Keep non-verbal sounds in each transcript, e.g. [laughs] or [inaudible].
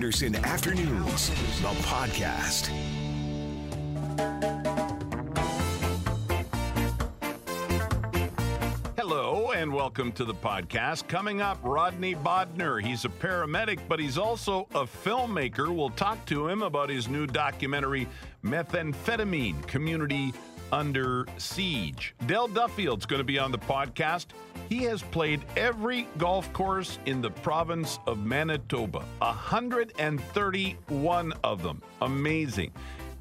Anderson Afternoons, the podcast. Hello and welcome to the podcast. Coming up, Rodney Bodner. He's a paramedic, but he's also a filmmaker. We'll talk to him about his new documentary, Methamphetamine Community Under Siege. Dell Duffield's going to be on the podcast. He has played every golf course in the province of Manitoba, 131 of them. Amazing.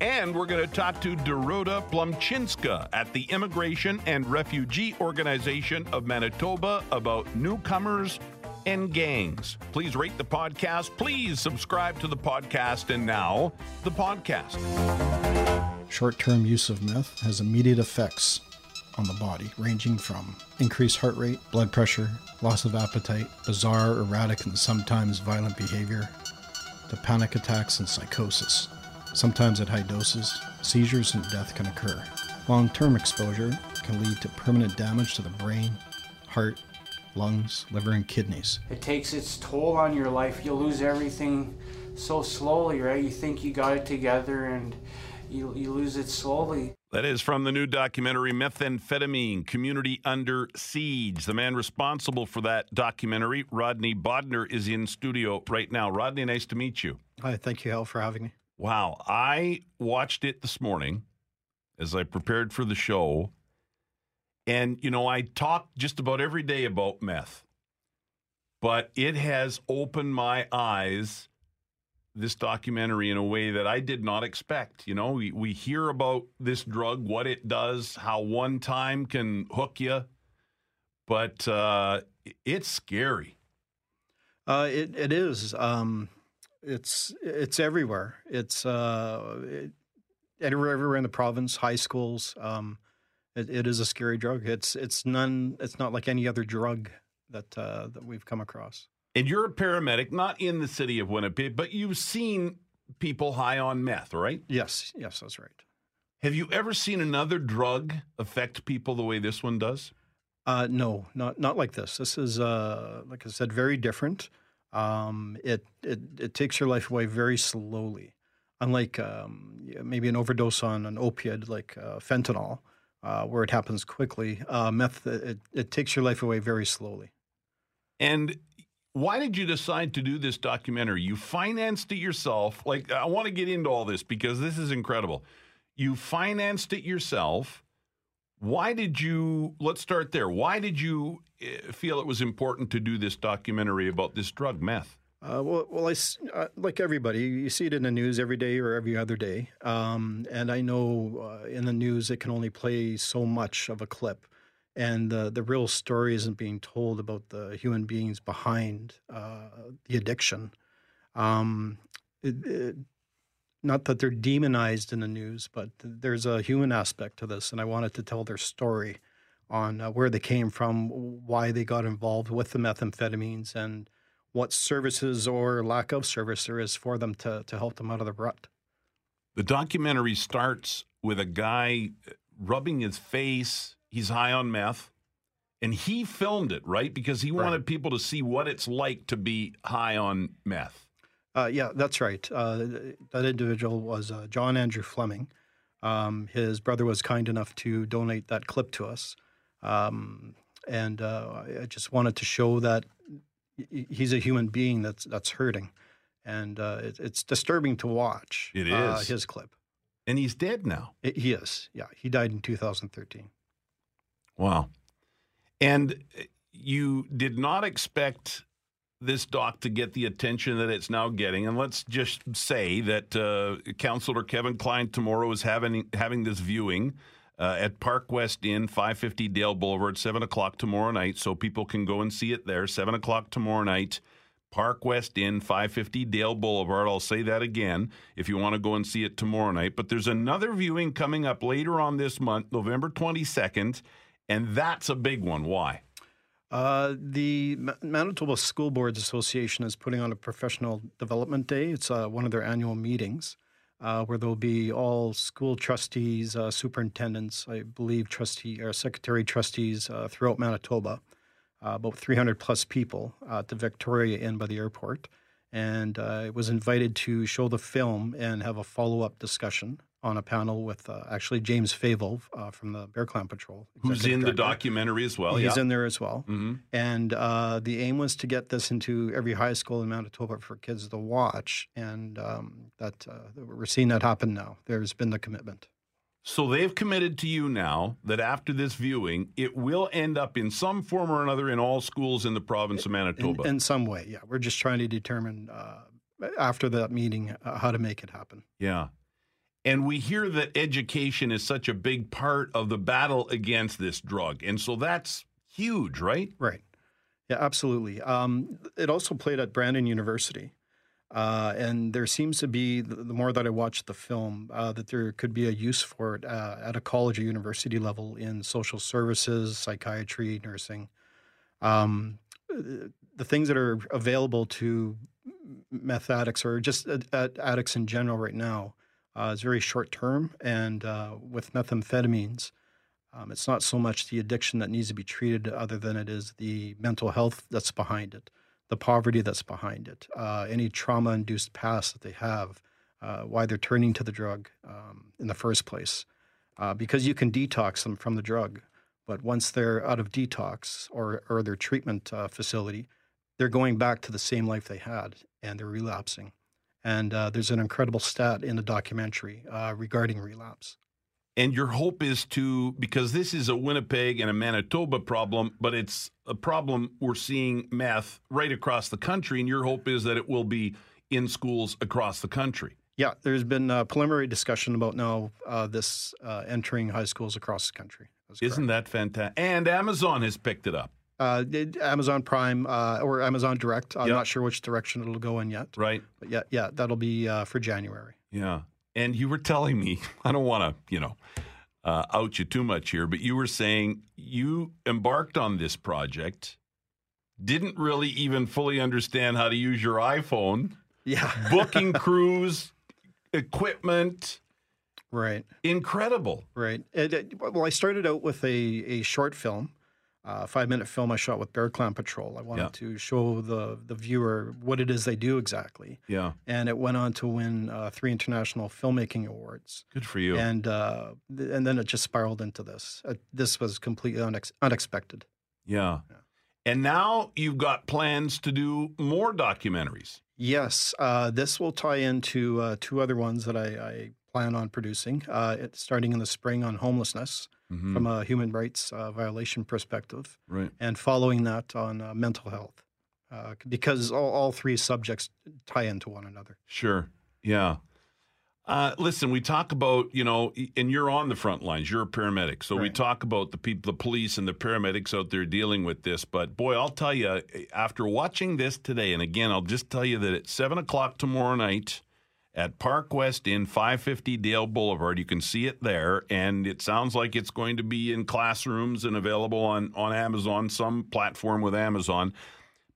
And we're going to talk to Dorota Blumczynska at the Immigration and Refugee Organization of Manitoba about newcomers and gangs. Please rate the podcast. Please subscribe to the podcast. And now, the podcast. Short term use of meth has immediate effects on the body, ranging from increased heart rate, blood pressure, loss of appetite, bizarre, erratic, and sometimes violent behavior, to panic attacks and psychosis. Sometimes at high doses, seizures and death can occur. Long term exposure can lead to permanent damage to the brain, heart, lungs, liver, and kidneys. It takes its toll on your life. You lose everything so slowly, right? You think you got it together and you, you lose it slowly. That is from the new documentary Methamphetamine Community Under Siege. The man responsible for that documentary, Rodney Bodner, is in studio right now. Rodney, nice to meet you. Hi, thank you, Hal, for having me. Wow. I watched it this morning as I prepared for the show. And, you know, I talk just about every day about meth, but it has opened my eyes, this documentary, in a way that I did not expect. You know, we, we hear about this drug, what it does, how one time can hook you, but uh, it's scary. Uh, it, it is. Um, it's it's everywhere. It's uh, it, everywhere, everywhere in the province, high schools. Um, it, it is a scary drug. It's it's none. It's not like any other drug that uh, that we've come across. And you're a paramedic, not in the city of Winnipeg, but you've seen people high on meth, right? Yes, yes, that's right. Have you ever seen another drug affect people the way this one does? Uh, no, not not like this. This is, uh, like I said, very different. Um, it, it it takes your life away very slowly, unlike um, maybe an overdose on an opiate like uh, fentanyl, uh, where it happens quickly. Uh, meth it, it takes your life away very slowly. And why did you decide to do this documentary? You financed it yourself. Like I want to get into all this because this is incredible. You financed it yourself. Why did you? Let's start there. Why did you eh, feel it was important to do this documentary about this drug, meth? Uh, well, well, I uh, like everybody. You see it in the news every day or every other day, um, and I know uh, in the news it can only play so much of a clip, and the the real story isn't being told about the human beings behind uh, the addiction. Um, it, it, not that they're demonized in the news, but there's a human aspect to this, and I wanted to tell their story on uh, where they came from, why they got involved with the methamphetamines, and what services or lack of service there is for them to, to help them out of the rut. The documentary starts with a guy rubbing his face. He's high on meth. And he filmed it, right? Because he wanted right. people to see what it's like to be high on meth. Uh, yeah, that's right. Uh, that individual was uh, John Andrew Fleming. Um, his brother was kind enough to donate that clip to us. Um, and uh, I just wanted to show that he's a human being that's that's hurting, and uh, it, it's disturbing to watch. It is. uh, his clip, and he's dead now. It, he is. Yeah, he died in 2013. Wow, and you did not expect this doc to get the attention that it's now getting. And let's just say that uh, Councillor Kevin Klein tomorrow is having having this viewing uh, at Park West Inn, 550 Dale Boulevard, 7 o'clock tomorrow night. So people can go and see it there, 7 o'clock tomorrow night. Park West Inn, 550 Dale Boulevard. I'll say that again if you want to go and see it tomorrow night. But there's another viewing coming up later on this month, November 22nd, and that's a big one. Why? Uh, the Manitoba School Boards Association is putting on a professional development day. It's uh, one of their annual meetings uh, where there'll be all school trustees, uh, superintendents, I believe, trustee or secretary trustees uh, throughout Manitoba, uh, about 300 plus people at the Victoria Inn by the airport. and I was invited to show the film and have a follow up discussion on a panel with uh, actually James Favel uh, from the Bear Clan Patrol, Who's in the documentary as well? He's yeah. in there as well. hmm And uh, the aim was to get this into every high school in Manitoba for kids to watch, and um, that uh, we're seeing that happen now. There's been the commitment. So they've committed to you now that after this viewing, it will end up in some form or another in all schools in the province of In, Manitoba. in some way, yeah. We're just trying to determine uh, after that meeting uh, how to make it happen. yeah. And we hear that education is such a big part of the battle against this drug. And so that's huge, right? Right. Yeah, absolutely. Um, it also played at Brandon University. Uh, and there seems to be, the, more that I watched the film, uh, that there could be a use for it uh, at a college or university level in social services, psychiatry, nursing. Um, the things that are available to meth addicts or just ad- ad- addicts in general right now uh, is very short term. And uh, with methamphetamines, um, it's not so much the addiction that needs to be treated, other than it is the mental health that's behind it, the poverty that's behind it, uh, any trauma induced past that they have, uh, why they're turning to the drug um, in the first place. Uh, because you can detox them from the drug. But once they're out of detox or, or their treatment uh, facility, they're going back to the same life they had and they're relapsing. And uh, there's an incredible stat in the documentary uh, regarding relapse. And your hope is to, because this is a Winnipeg and a Manitoba problem, but it's a problem we're seeing meth right across the country. And your hope is that it will be in schools across the country. Yeah, there's been a preliminary discussion about now uh, this uh, entering high schools across the country. Isn't that fantastic? And Amazon has picked it up, Uh, Amazon Prime uh, or Amazon Direct? I'm Yep. not sure which direction it'll go in yet. right? But yeah, yeah, that'll be uh, for January. Yeah. And you were telling me, [laughs] I don't want to, you know, uh, out you too much here, but you were saying you embarked on this project, didn't really even fully understand how to use your iPhone, Yeah, [laughs] booking crews, equipment, right, incredible. right. It, it- well, I started out with a, a short film, a five minute film I shot with Bear Clan Patrol. I wanted Yeah. to show the the viewer what it is they do exactly, Yeah. and it went on to win uh, three international filmmaking awards. Good for you. and uh, th- and then it just spiraled into this. Uh, this was completely unex- unexpected. yeah. And now you've got plans to do more documentaries. Yes, uh, this will tie into uh, two other ones that I, I plan on producing. Uh, it, starting in the spring on homelessness Mhm. from a human rights uh, violation perspective, Right. and following that on uh, mental health, uh, because all, all three subjects tie into one another. Sure. Yeah. Uh, listen, we talk about, you know, and you're on the front lines. You're a paramedic. So we talk about the people, the police and the paramedics out there dealing with this. But boy, I'll tell you, after watching this today, and again, I'll just tell you that at 7 o'clock tomorrow night at Park West Inn, 550 Dale Boulevard, you can see it there. And it sounds like it's going to be in classrooms and available on, on Amazon, some platform with Amazon.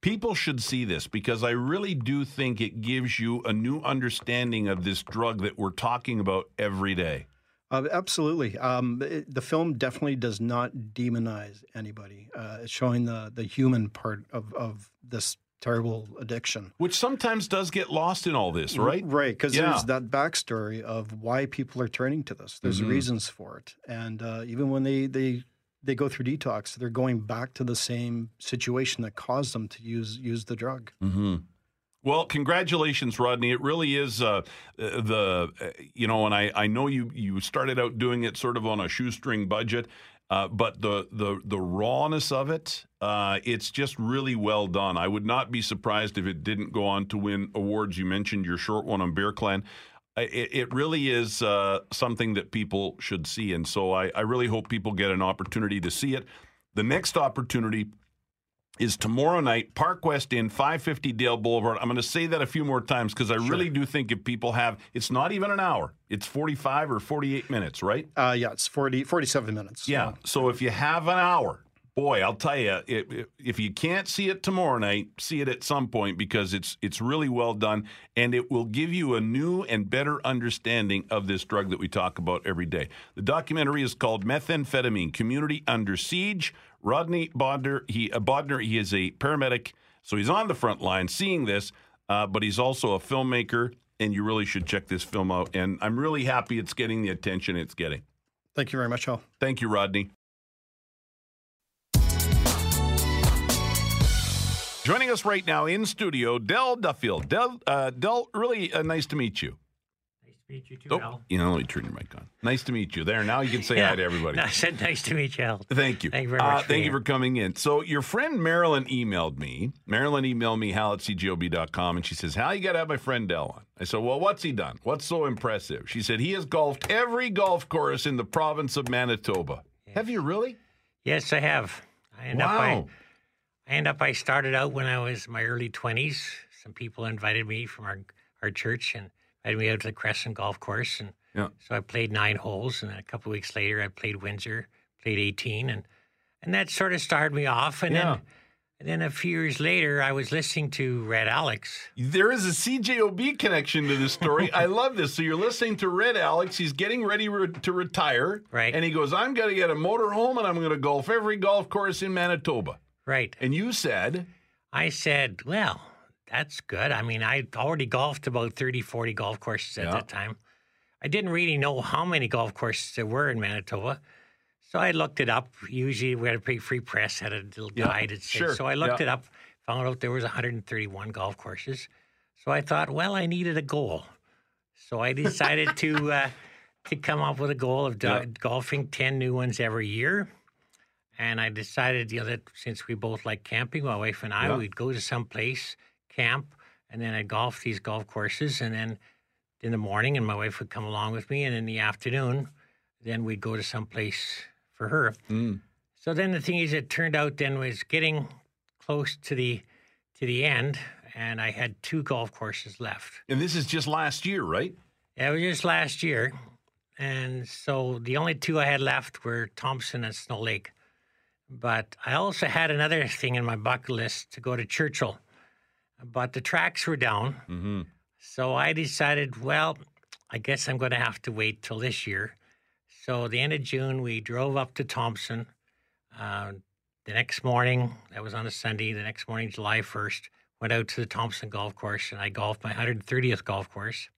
People should see this because I really do think it gives you a new understanding of this drug that we're talking about every day. Uh, absolutely. Um, it, the film definitely does not demonize anybody. Uh, it's showing the, the human part of, of this terrible addiction. Which sometimes does get lost in all this, right? Right, because Yeah. there's that backstory of why people are turning to this. There's Mhm. reasons for it, and uh, even when they they they go through detox, they're going back to the same situation that caused them to use use the drug. Mm-hmm. Well, congratulations, Rodney. It really is uh, the uh, you know, and I, I know you you started out doing it sort of on a shoestring budget, uh, but the the the rawness of it, uh, it's just really well done. I would not be surprised if it didn't go on to win awards. You mentioned your short one on Bear Clan. It, it really is uh, something that people should see, and so I, I really hope people get an opportunity to see it. The next opportunity is tomorrow night, Park West Inn, 550 Dale Boulevard. I'm going to say that a few more times because I really do think if people have, it's not even an hour, it's 45 or 48 minutes, right? Uh, yeah, it's 40, 47 minutes. Yeah. So if you have an hour, boy, I'll tell you, it- if you can't see it tomorrow night, see it at some point because it's it's really well done and it will give you a new and better understanding of this drug that we talk about every day. The documentary is called Methamphetamine: Community Under Siege. Rodney Bodner, he uh, Bodner, he is a paramedic, so he's on the front line seeing this. uh, but he's also a filmmaker, and you really should check this film out. And I'm really happy it's getting the attention it's getting. Thank you very much, Al. Thank you, Rodney. Joining us right now in studio, Dell Duffield. Dell, uh, Dell really uh, nice to meet you. Meet you too, Oh, Al. you know, let me turn your mic on. Nice to meet you. There, now you can say [laughs] hi to everybody. I said nice to meet you, Al. Thank you. Thank you very Uh, much for thank you for coming in. So your friend Marilyn emailed me. Marilyn emailed me hal at cjob.com and she says, Hal, you got to have my friend Dell on. I said, well, what's he done? What's so impressive? She said, he has golfed every golf course in the province of Manitoba. Have you really? Yes, I have. I end up I, Wow. I end up I started out when I was in my early twenties. Some people invited me from our our church and invited me out to the Crescent Golf Course and Yeah. so I played nine holes and then a couple of weeks later I played Windsor, played eighteen and and that sort of started me off and Yeah. then and then a few years later I was listening to Red Alex. There is a CJOB connection to this story. I [laughs] love this. So you're listening to Red Alex. He's getting ready re- to retire. Right. And he goes, I'm going to get a motorhome and I'm going to golf every golf course in Manitoba. Right. And you said, I said, well, that's good. I mean, I already golfed about 30, 40 golf courses at Yeah. that time. I didn't really know how many golf courses there were in Manitoba. So I looked it up. Usually we had a pretty free press, had a little Yeah, guide. Said, sure, So I looked yeah. it up, found out there was 131 golf courses. So I thought, well, I needed a goal. So I decided to [laughs] uh, to come up with a goal of do- Yeah. golfing 10 new ones every year. And I decided, you know, that since we both like camping, my wife and I, we'd go to some place, camp, and then I'd golf these golf courses. And then in the morning, and my wife would come along with me. And in the afternoon, then we'd go to some place for her. Mm. So then the thing is, it turned out then was getting close to the to the end, and I had two golf courses left. and this is just last year, right? It was just last year. And so the only two I had left were Thompson and Snow Lake. But I also had another thing in my bucket list to go to Churchill. But the tracks were down. Mm-hmm. So I decided, well, I guess I'm going to have to wait till this year. So the end of June, we drove up to Thompson. Uh, the next morning, that was on a Sunday. The next morning, July 1st, went out to the Thompson Golf Course and I golfed my 130th golf course.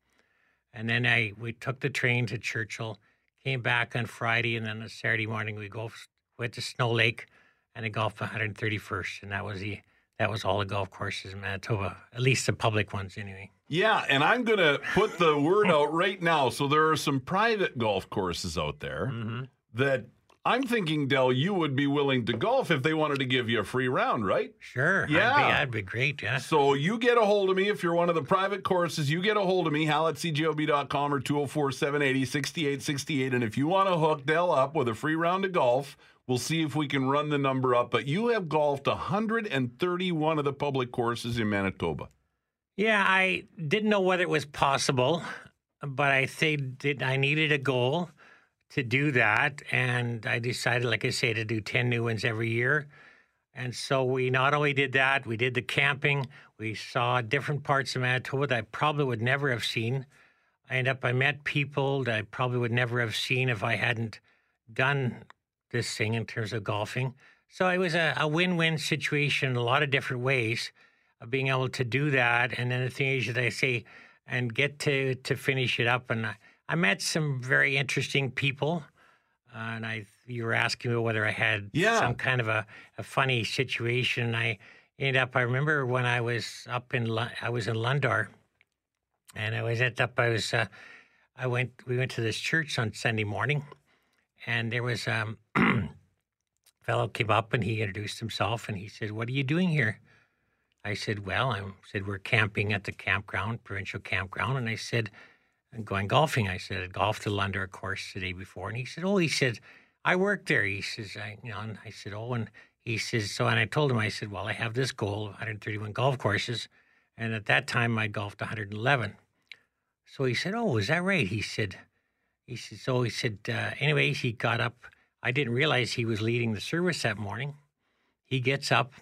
And then I we took the train to Churchill, came back on Friday, and then on Saturday morning we golfed, went to Snow Lake, and I golfed my 131st, and that was the that was all the golf courses in Manitoba, at least the public ones anyway. Yeah, and I'm going to put the word out right now. So there are some private golf courses out there mm-hmm. that I'm thinking, Dell, you would be willing to golf if they wanted to give you a free round, right? Sure, that'd be, Yeah. that'd be great. Yeah, So you get a hold of me if you're one of the private courses. You get a hold of me, hal at cjob.com or 204 780 6868. And if you want to hook Dell up with a free round of golf, we'll see if we can run the number up. But you have golfed 131 of the public courses in Manitoba. yeah. I didn't know whether it was possible, but I think did I needed a goal to do that, and I decided, like I say, to do ten new ones every year. And so we not only did that, we did the camping. We saw different parts of Manitoba that I probably would never have seen. I ended up, I met people that I probably would never have seen if I hadn't done this thing in terms of golfing. So it was a, a win win situation in a lot of different ways of being able to do that. And then the thing is that I say, and get to, to finish it up. And I, I met some very interesting people. Uh, and I, you were asking me whether I had Yeah. some kind of a, a funny situation. I ended up. I remember when I was up in, I was in Lundar, and I was at up. I was, uh, I went. We went to this church on Sunday morning, and there was um, [clears throat] fellow came up and he introduced himself and he said, "What are you doing here?" I said, "Well, I said we're camping at the campground, provincial campground," and I said, "I'm going golfing." I said, "I golfed the Lundar course the day before," and he said, "Oh," he said, "I work there." He says, "I, you know," and I said, "Oh," and he says, "So," and I told him, I said, "Well, I have this goal of 131 golf courses," and at that time I golfed 111. So he said, "Oh, is that right?" He said, "He said so." He said, uh, "Anyway," he got up. I didn't realize he was leading the service that morning. He gets up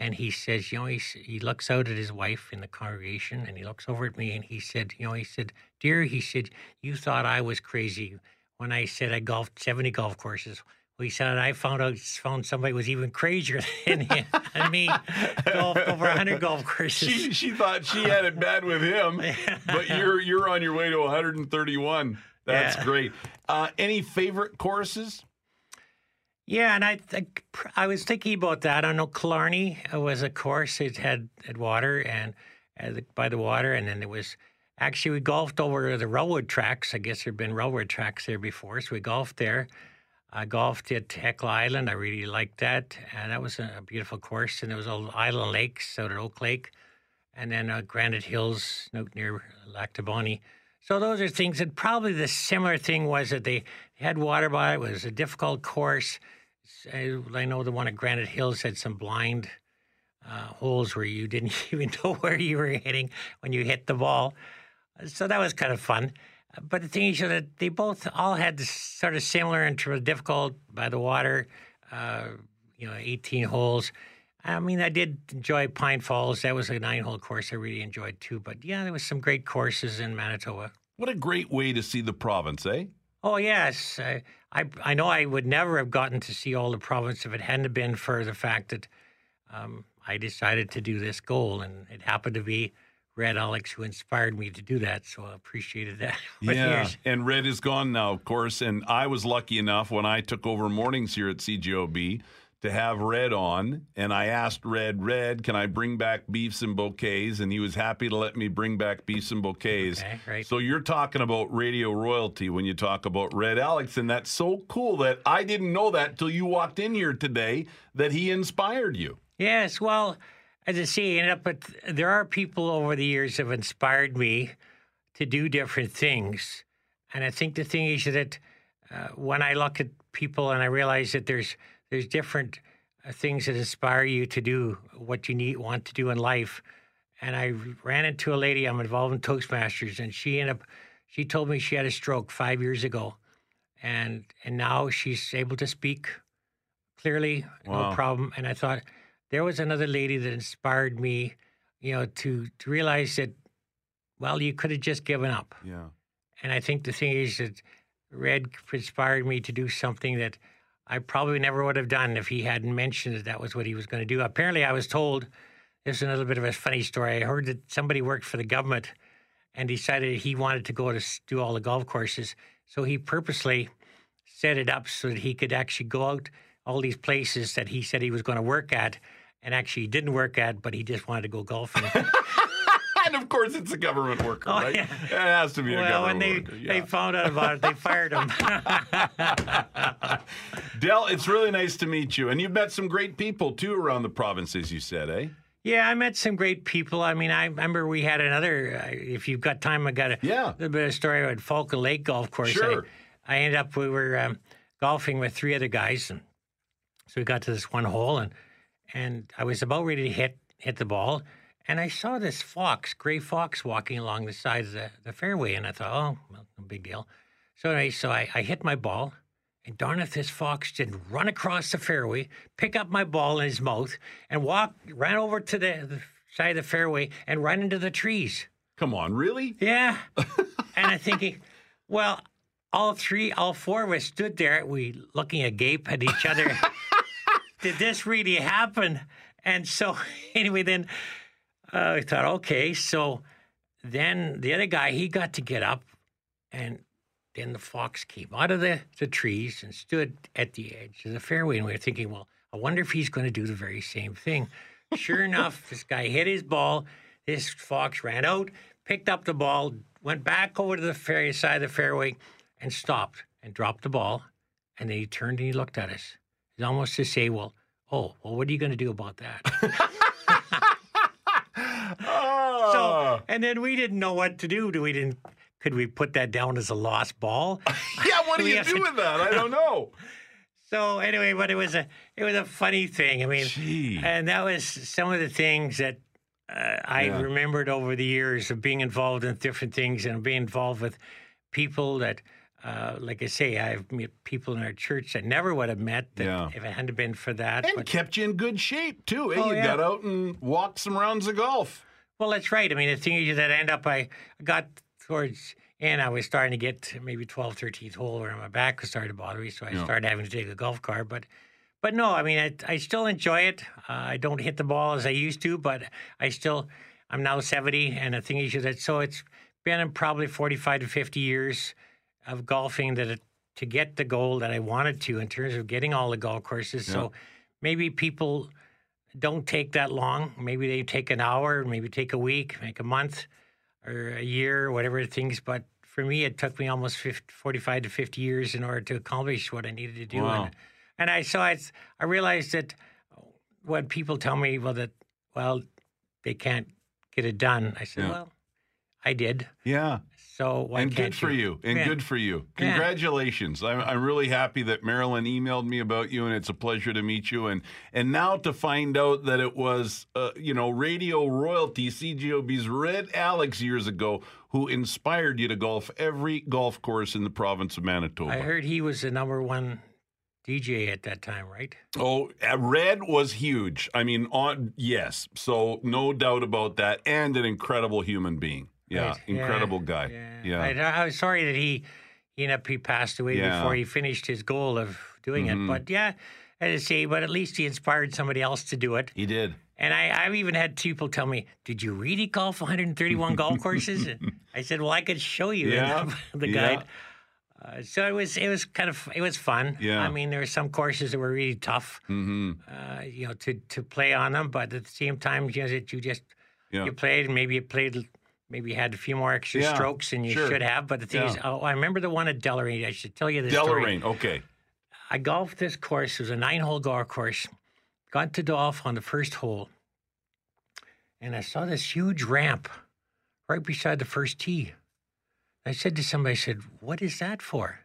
and he says, "You know," he he looks out at his wife in the congregation and he looks over at me and he said, "You know," he said, "Dear," he said, "you thought I was crazy when I said I golfed 70 golf courses. we said I found out found somebody was even crazier [laughs] than him and me. Golfed over hundred golf courses. She, she thought she had it bad with him, [laughs] but you're you're on your way to 131. That's Yeah. great. Uh, any favorite courses? Yeah, and I I was thinking about that. I know Killarney was a course it had had water and uh, by the water, and then it was actually we golfed over the railroad tracks. I guess there'd been railroad tracks there before, so we golfed there. I golfed at Hecla Island. I really liked that, and that was a, beautiful course. And there was Island Lakes out at Oak Lake, and then uh, Granite Hills near Lac du Bonnet. So those are things that probably the similar thing was that they had water by. It was a difficult course. I know the one at Granite Hills had some blind uh, holes where you didn't [laughs] even know where you were hitting when you hit the ball. So that was kind of fun. But the thing is that they both all had sort of similar and difficult by the water, uh, you know, 18 holes. I mean, I did enjoy Pine Falls. That was a nine hole course I really enjoyed too. But yeah, there was some great courses in Manitoba. What a great way to see the province, eh? Oh yes, I, I I know I would never have gotten to see all the province if it hadn't been for the fact that um, I decided to do this goal, and it happened to be Red Alex who inspired me to do that. So I appreciated that. [laughs] the years. and Red is gone now, of course. And I was lucky enough when I took over mornings here at CJOB to have Red on, and I asked Red, Red, can I bring back beefs and bouquets? And he was happy to let me bring back beefs and bouquets. Okay, right. So you're talking about radio royalty when you talk about Red Alex, and that's so cool that I didn't know that till you walked in here today that he inspired you. Yes, well, as I say, I ended up there are people over the years have inspired me to do different things. And I think the thing is that uh, when I look at people and I realize that there's there's different uh, things that inspire you to do what you need want to do in life. And I ran into a lady I'm involved in Toastmasters, and she ended up she told me she had a stroke five years ago, and and now she's able to speak clearly, Wow. no problem. And I thought there was another lady that inspired me, you know, to to realize that, well, you could have just given up. Yeah. And I think the thing is that Red inspired me to do something that I probably never would have done if he hadn't mentioned that that was what he was going to do. Apparently, I was told this is another bit of a funny story. I heard that somebody worked for the government and decided he wanted to go to do all the golf courses. So he purposely set it up so that he could actually go out all these places that he said he was going to work at and actually didn't work at, but he just wanted to go golfing. [laughs] [laughs] And of course, it's a government worker, Oh, right? yeah. It has to be a well, when government they, worker. they found out about it, they fired him. [laughs] Dell, it's really nice to meet you. And you've met some great people too around the province, as you said, eh? Yeah, I met some great people. I mean, I remember we had another. Uh, if you've got time, I got a Yeah. little bit of story about Falcon Lake Golf Course. Sure. I, I ended up we were um, golfing with three other guys, and so we got to this one hole, and and I was about ready to hit hit the ball, and I saw this fox, gray fox, walking along the side of the, the fairway, and I thought, oh, well, no big deal. So anyway, so I, I hit my ball, and darn if this fox didn't run across the fairway, pick up my ball in his mouth, and walk, ran over to the, the side of the fairway and ran into the trees. Come on, really? Yeah. [laughs] and I'm thinking, well, all three, all four of us stood there, we looking agape at each other. [laughs] Did this really happen? And so, [laughs] anyway, then uh, I thought, okay. So then the other guy, he got to get up, and then the fox came out of the, the trees and stood at the edge of the fairway. And we were thinking, well, I wonder if he's going to do the very same thing. Sure enough, this guy hit his ball. This fox ran out, picked up the ball, went back over to the fair side of the fairway, and stopped and dropped the ball. And then he turned and he looked at us. It's almost to say, well, oh, well, what are you going to do about that? [laughs] Oh. So, and then we didn't know what to do. Do we didn't? Could we put that down as a lost ball? [laughs] yeah, what do you do with that? I don't know. [laughs] So anyway, but it was a it was a funny thing. I mean, Gee. and that was some of the things that uh, I Yeah. remembered over the years of being involved in different things and being involved with people that, uh, like I say, I've met people in our church that never would have met that Yeah. if it hadn't been for that. And But- kept you in good shape too. Eh? Oh, you yeah. got out and walked some rounds of golf. Well, that's right. I mean, the thing is that I end up, I got towards and I was starting to get maybe 12th, 13th hole where my back was starting to bother me, so I Yeah. started having to take a golf cart. But but no, I mean I, I still enjoy it. Uh, I don't hit the ball as I used to, but I still I'm now 70, and the thing is that so it's been in probably 45 to 50 years of golfing that it, to get the goal that I wanted to in terms of getting all the golf courses. So maybe people don't take that long. Maybe they take an hour, maybe take a week, make a month or a year, whatever things. But for me, it took me almost 50, 45 to 50 years in order to accomplish what I needed to do. Wow. And, and I so I, I realized that when people tell me, well, that, well, they can't get it done, I said, Yeah. well, I did. Yeah. So why and good for you. And Yeah. good for you. Yeah. Congratulations. I'm, I'm really happy that Marilyn emailed me about you, and it's a pleasure to meet you. And and now to find out that it was, uh, you know, radio royalty, CJOB's Red Alex years ago, who inspired you to golf every golf course in the province of Manitoba. I heard he was the number one DJ at that time, right? Oh, uh, Red was huge. I mean, on yes, so no doubt about that, and an incredible human being. Yeah, Right. incredible guy. Yeah. Yeah, I, was sorry that he, he ended up he passed away Yeah. before he finished his goal of doing Mhm. it. But yeah, as I say, but at least he inspired somebody else to do it. he did. And I, I've even had people tell me, "Did you really golf 131 golf [laughs] courses?" And I said, "Well, I could show you Yeah. the, Yeah. [laughs] guide." Uh, so it was it was kind of it was fun. Yeah. I mean, there were some courses that were really tough, hmm uh, you know, to to play on them. But at the same time, you know, that you just Yeah. you played and maybe you played maybe you had a few more extra Yeah, strokes than you sure. should have. But the thing is, Yeah. oh, I remember the one at Deloraine. I should tell you this story. Deloraine. Okay. I golfed this course. It was a nine-hole golf course. Got to golf on the first hole, and I saw this huge ramp right beside the first tee. I said to somebody, I said, "What is that for?"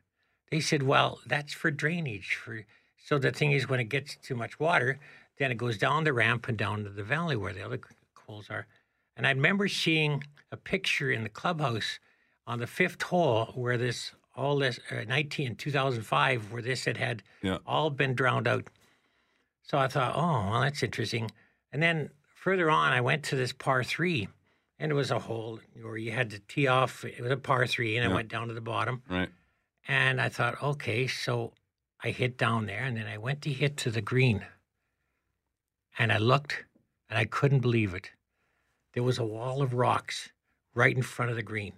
They said, "Well, that's for drainage. For so the thing is, when it gets too much water, then it goes down the ramp and down to the valley where the other holes are." And I remember seeing a picture in the clubhouse on the fifth hole where this all this uh, 19 2005 where this had had Yeah. all been drowned out. So I thought, oh, well, that's interesting. And then further on, I went to this par three, and it was a hole where you had to tee off. It was a par three, and I went down to the bottom. Right. And I thought, okay, so I hit down there, and then I went to hit to the green. And I looked, and I couldn't believe it. There was a wall of rocks right in front of the green.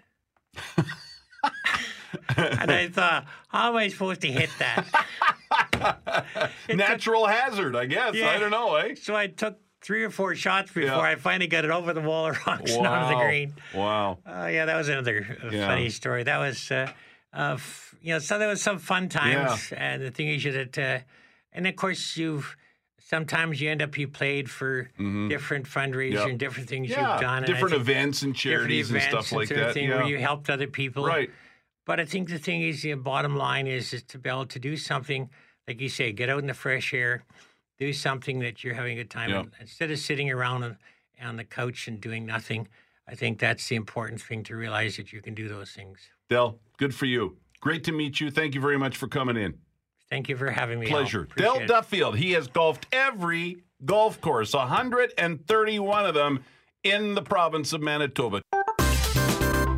and I thought, how am I supposed to hit that? [laughs] Natural hazard, I guess. I don't know, eh? So I took three or four shots before Yeah. I finally got it over the wall of rocks and onto the Wow. green. Wow. Uh, yeah, that was another uh, Yeah. funny story. That was, uh, uh, f- you know, so there was some fun times. And the thing is that, uh, and of course, you've sometimes you end up you played for different fundraisers Yep. and different things Mm-hmm. Yeah. you've done. different think events and charities and events stuff like sort of that. thing Yeah. Where you helped other people. right. But I think the thing is, the bottom line is, is to be able to do something, like you say, get out in the fresh air, do something that you're having a good time. And instead of sitting around on, on the couch and doing nothing, I think that's the important thing to realize that you can do those things. Dell, good for you. Great to meet you. Thank you very much for coming in. Thank you for having me. Pleasure. It. Duffield, he has golfed every golf course, 131 of them in the province of Manitoba.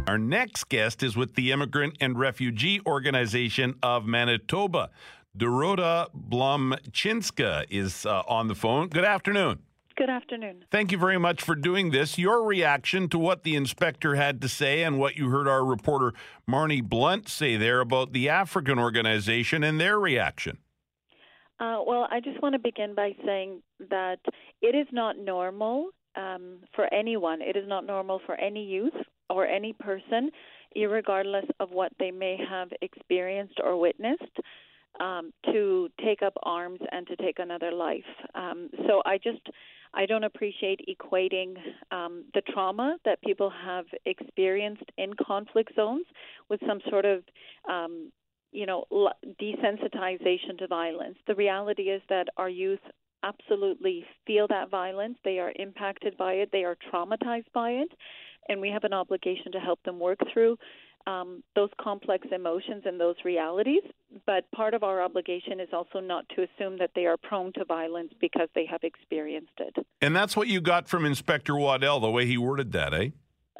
Our next guest is with the Immigrant and Refugee Organization of Manitoba. Dorota Blumczynska is uh, on the phone. Good afternoon. Good afternoon. Thank you very much for doing this. Your reaction to what the inspector had to say and what you heard our reporter Marney Blunt say there about the African organization and their reaction. Uh, well, I just want to begin by saying that it is not normal um, for anyone. It is not normal for any youth or any person, irregardless of what they may have experienced or witnessed, um, to take up arms and to take another life. Um, so I just I don't appreciate equating um, the trauma that people have experienced in conflict zones with some sort of um, you know, desensitization to violence. The reality is that our youth absolutely feel that violence. They are impacted by it. They are traumatized by it. And we have an obligation to help them work through um, those complex emotions and those realities. But part of our obligation is also not to assume that they are prone to violence because they have experienced it. And that's what you got from Inspector Waddell, the way he worded that, eh?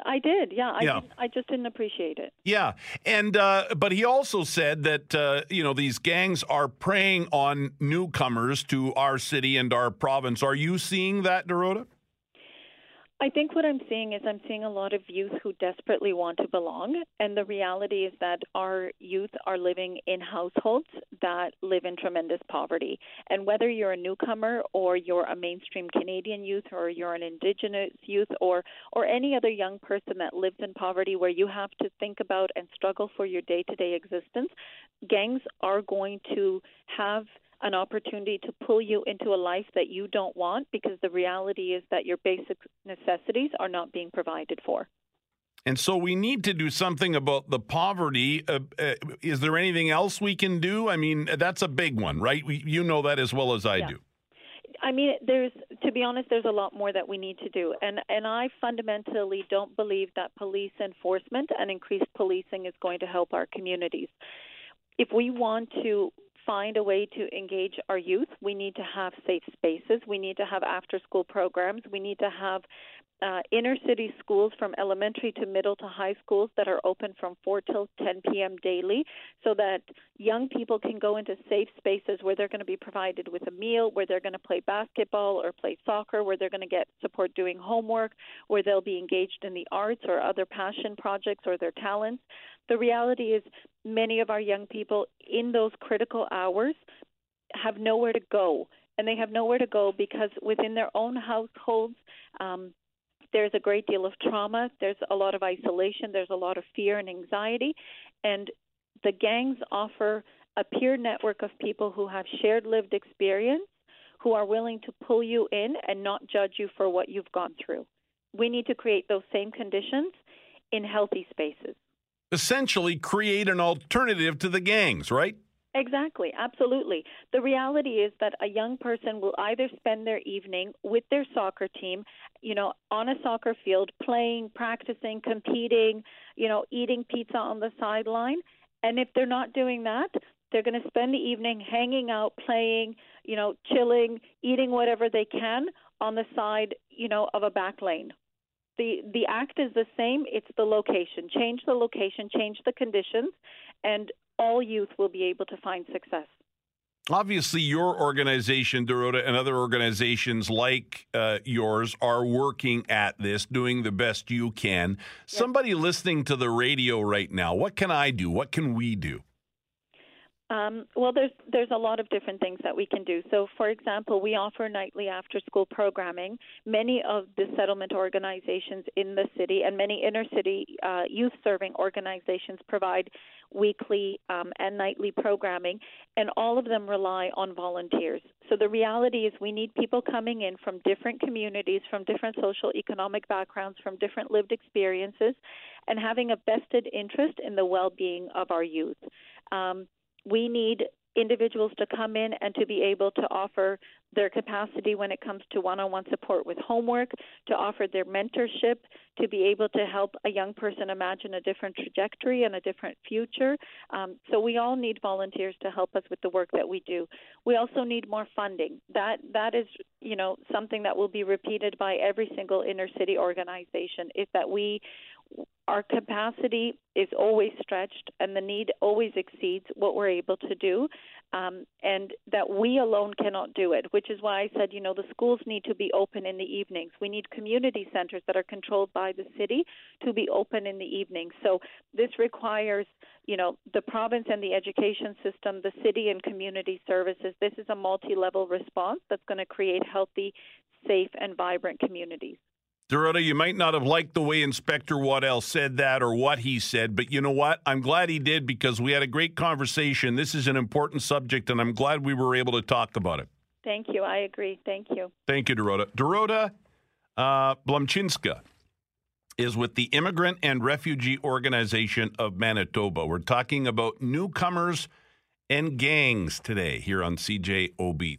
I did, yeah. I, Yeah. I just didn't appreciate it. Yeah, and uh, but he also said that uh, you know these gangs are preying on newcomers to our city and our province. Are you seeing that, Dorota? I think what I'm seeing is I'm seeing a lot of youth who desperately want to belong. And the reality is that our youth are living in households that live in tremendous poverty. And whether you're a newcomer or you're a mainstream Canadian youth or you're an Indigenous youth or, or any other young person that lives in poverty where you have to think about and struggle for your day to day existence, gangs are going to have an opportunity to pull you into a life that you don't want because the reality is that your basic necessities are not being provided for. And so we need to do something about the poverty. Uh, uh, is there anything else we can do? I mean, that's a big one, right? We, you know that as well as I Yeah. do. I mean, there's to be honest, there's a lot more that we need to do, and and I fundamentally don't believe that police enforcement and increased policing is going to help our communities. If we want to find a way to engage our youth, we need to have safe spaces. We need to have after-school programs. We need to have uh, inner city schools from elementary to middle to high schools that are open from 4 till 10 p.m. daily so that young people can go into safe spaces where they're going to be provided with a meal, where they're going to play basketball or play soccer, where they're going to get support doing homework, where they'll be engaged in the arts or other passion projects or their talents. The reality is, many of our young people in those critical hours have nowhere to go. And they have nowhere to go because within their own households, um, there's a great deal of trauma, there's a lot of isolation, there's a lot of fear and anxiety. And the gangs offer a peer network of people who have shared lived experience, who are willing to pull you in and not judge you for what you've gone through. We need to create those same conditions in healthy spaces. Essentially, create an alternative to the gangs, right? Exactly, absolutely. The reality is that a young person will either spend their evening with their soccer team, you know, on a soccer field, playing, practicing, competing, you know, eating pizza on the sideline. And if they're not doing that, they're going to spend the evening hanging out, playing, you know, chilling, eating whatever they can on the side, you know, of a back lane. The the act is the same, it's the location. Change the location, change the conditions, and all youth will be able to find success. Obviously, your organization, Dorota, and other organizations like uh, yours are working at this, doing the best you can. Somebody listening to the radio right now, what can I do? What can we do? Um, well, there's there's a lot of different things that we can do. So, for example, we offer nightly after-school programming. Many of the settlement organizations in the city and many inner-city uh, youth-serving organizations provide weekly um, and nightly programming, and all of them rely on volunteers. So the reality is, we need people coming in from different communities, from different social economic backgrounds, from different lived experiences, and having a vested interest in the well-being of our youth. Um, we need individuals to come in and to be able to offer their capacity when it comes to one on one support with homework, to offer their mentorship, to be able to help a young person imagine a different trajectory and a different future. Um, so we all need volunteers to help us with the work that we do. We also need more funding. That that is, you know, something that will be repeated by every single inner city organization is that we our capacity is always stretched and the need always exceeds what we're able to do um, and that we alone cannot do it which is why i said you know the schools need to be open in the evenings. We need community centers that are controlled by the city to be open in the evenings. So this requires you know the province and the education system the city and community services. This is a multi-level response that's going to create healthy safe and vibrant communities Dorota, you might not have liked the way Inspector Waddell said that or what he said, but you know what? I'm glad he did because we had a great conversation. This is an important subject, and I'm glad we were able to talk about it. Thank you. I agree. Thank you. Thank you, Dorota. Dorota uh, Blumczynska is with the Immigrant and Refugee Organization of Manitoba. We're talking about newcomers and gangs today here on CJOB.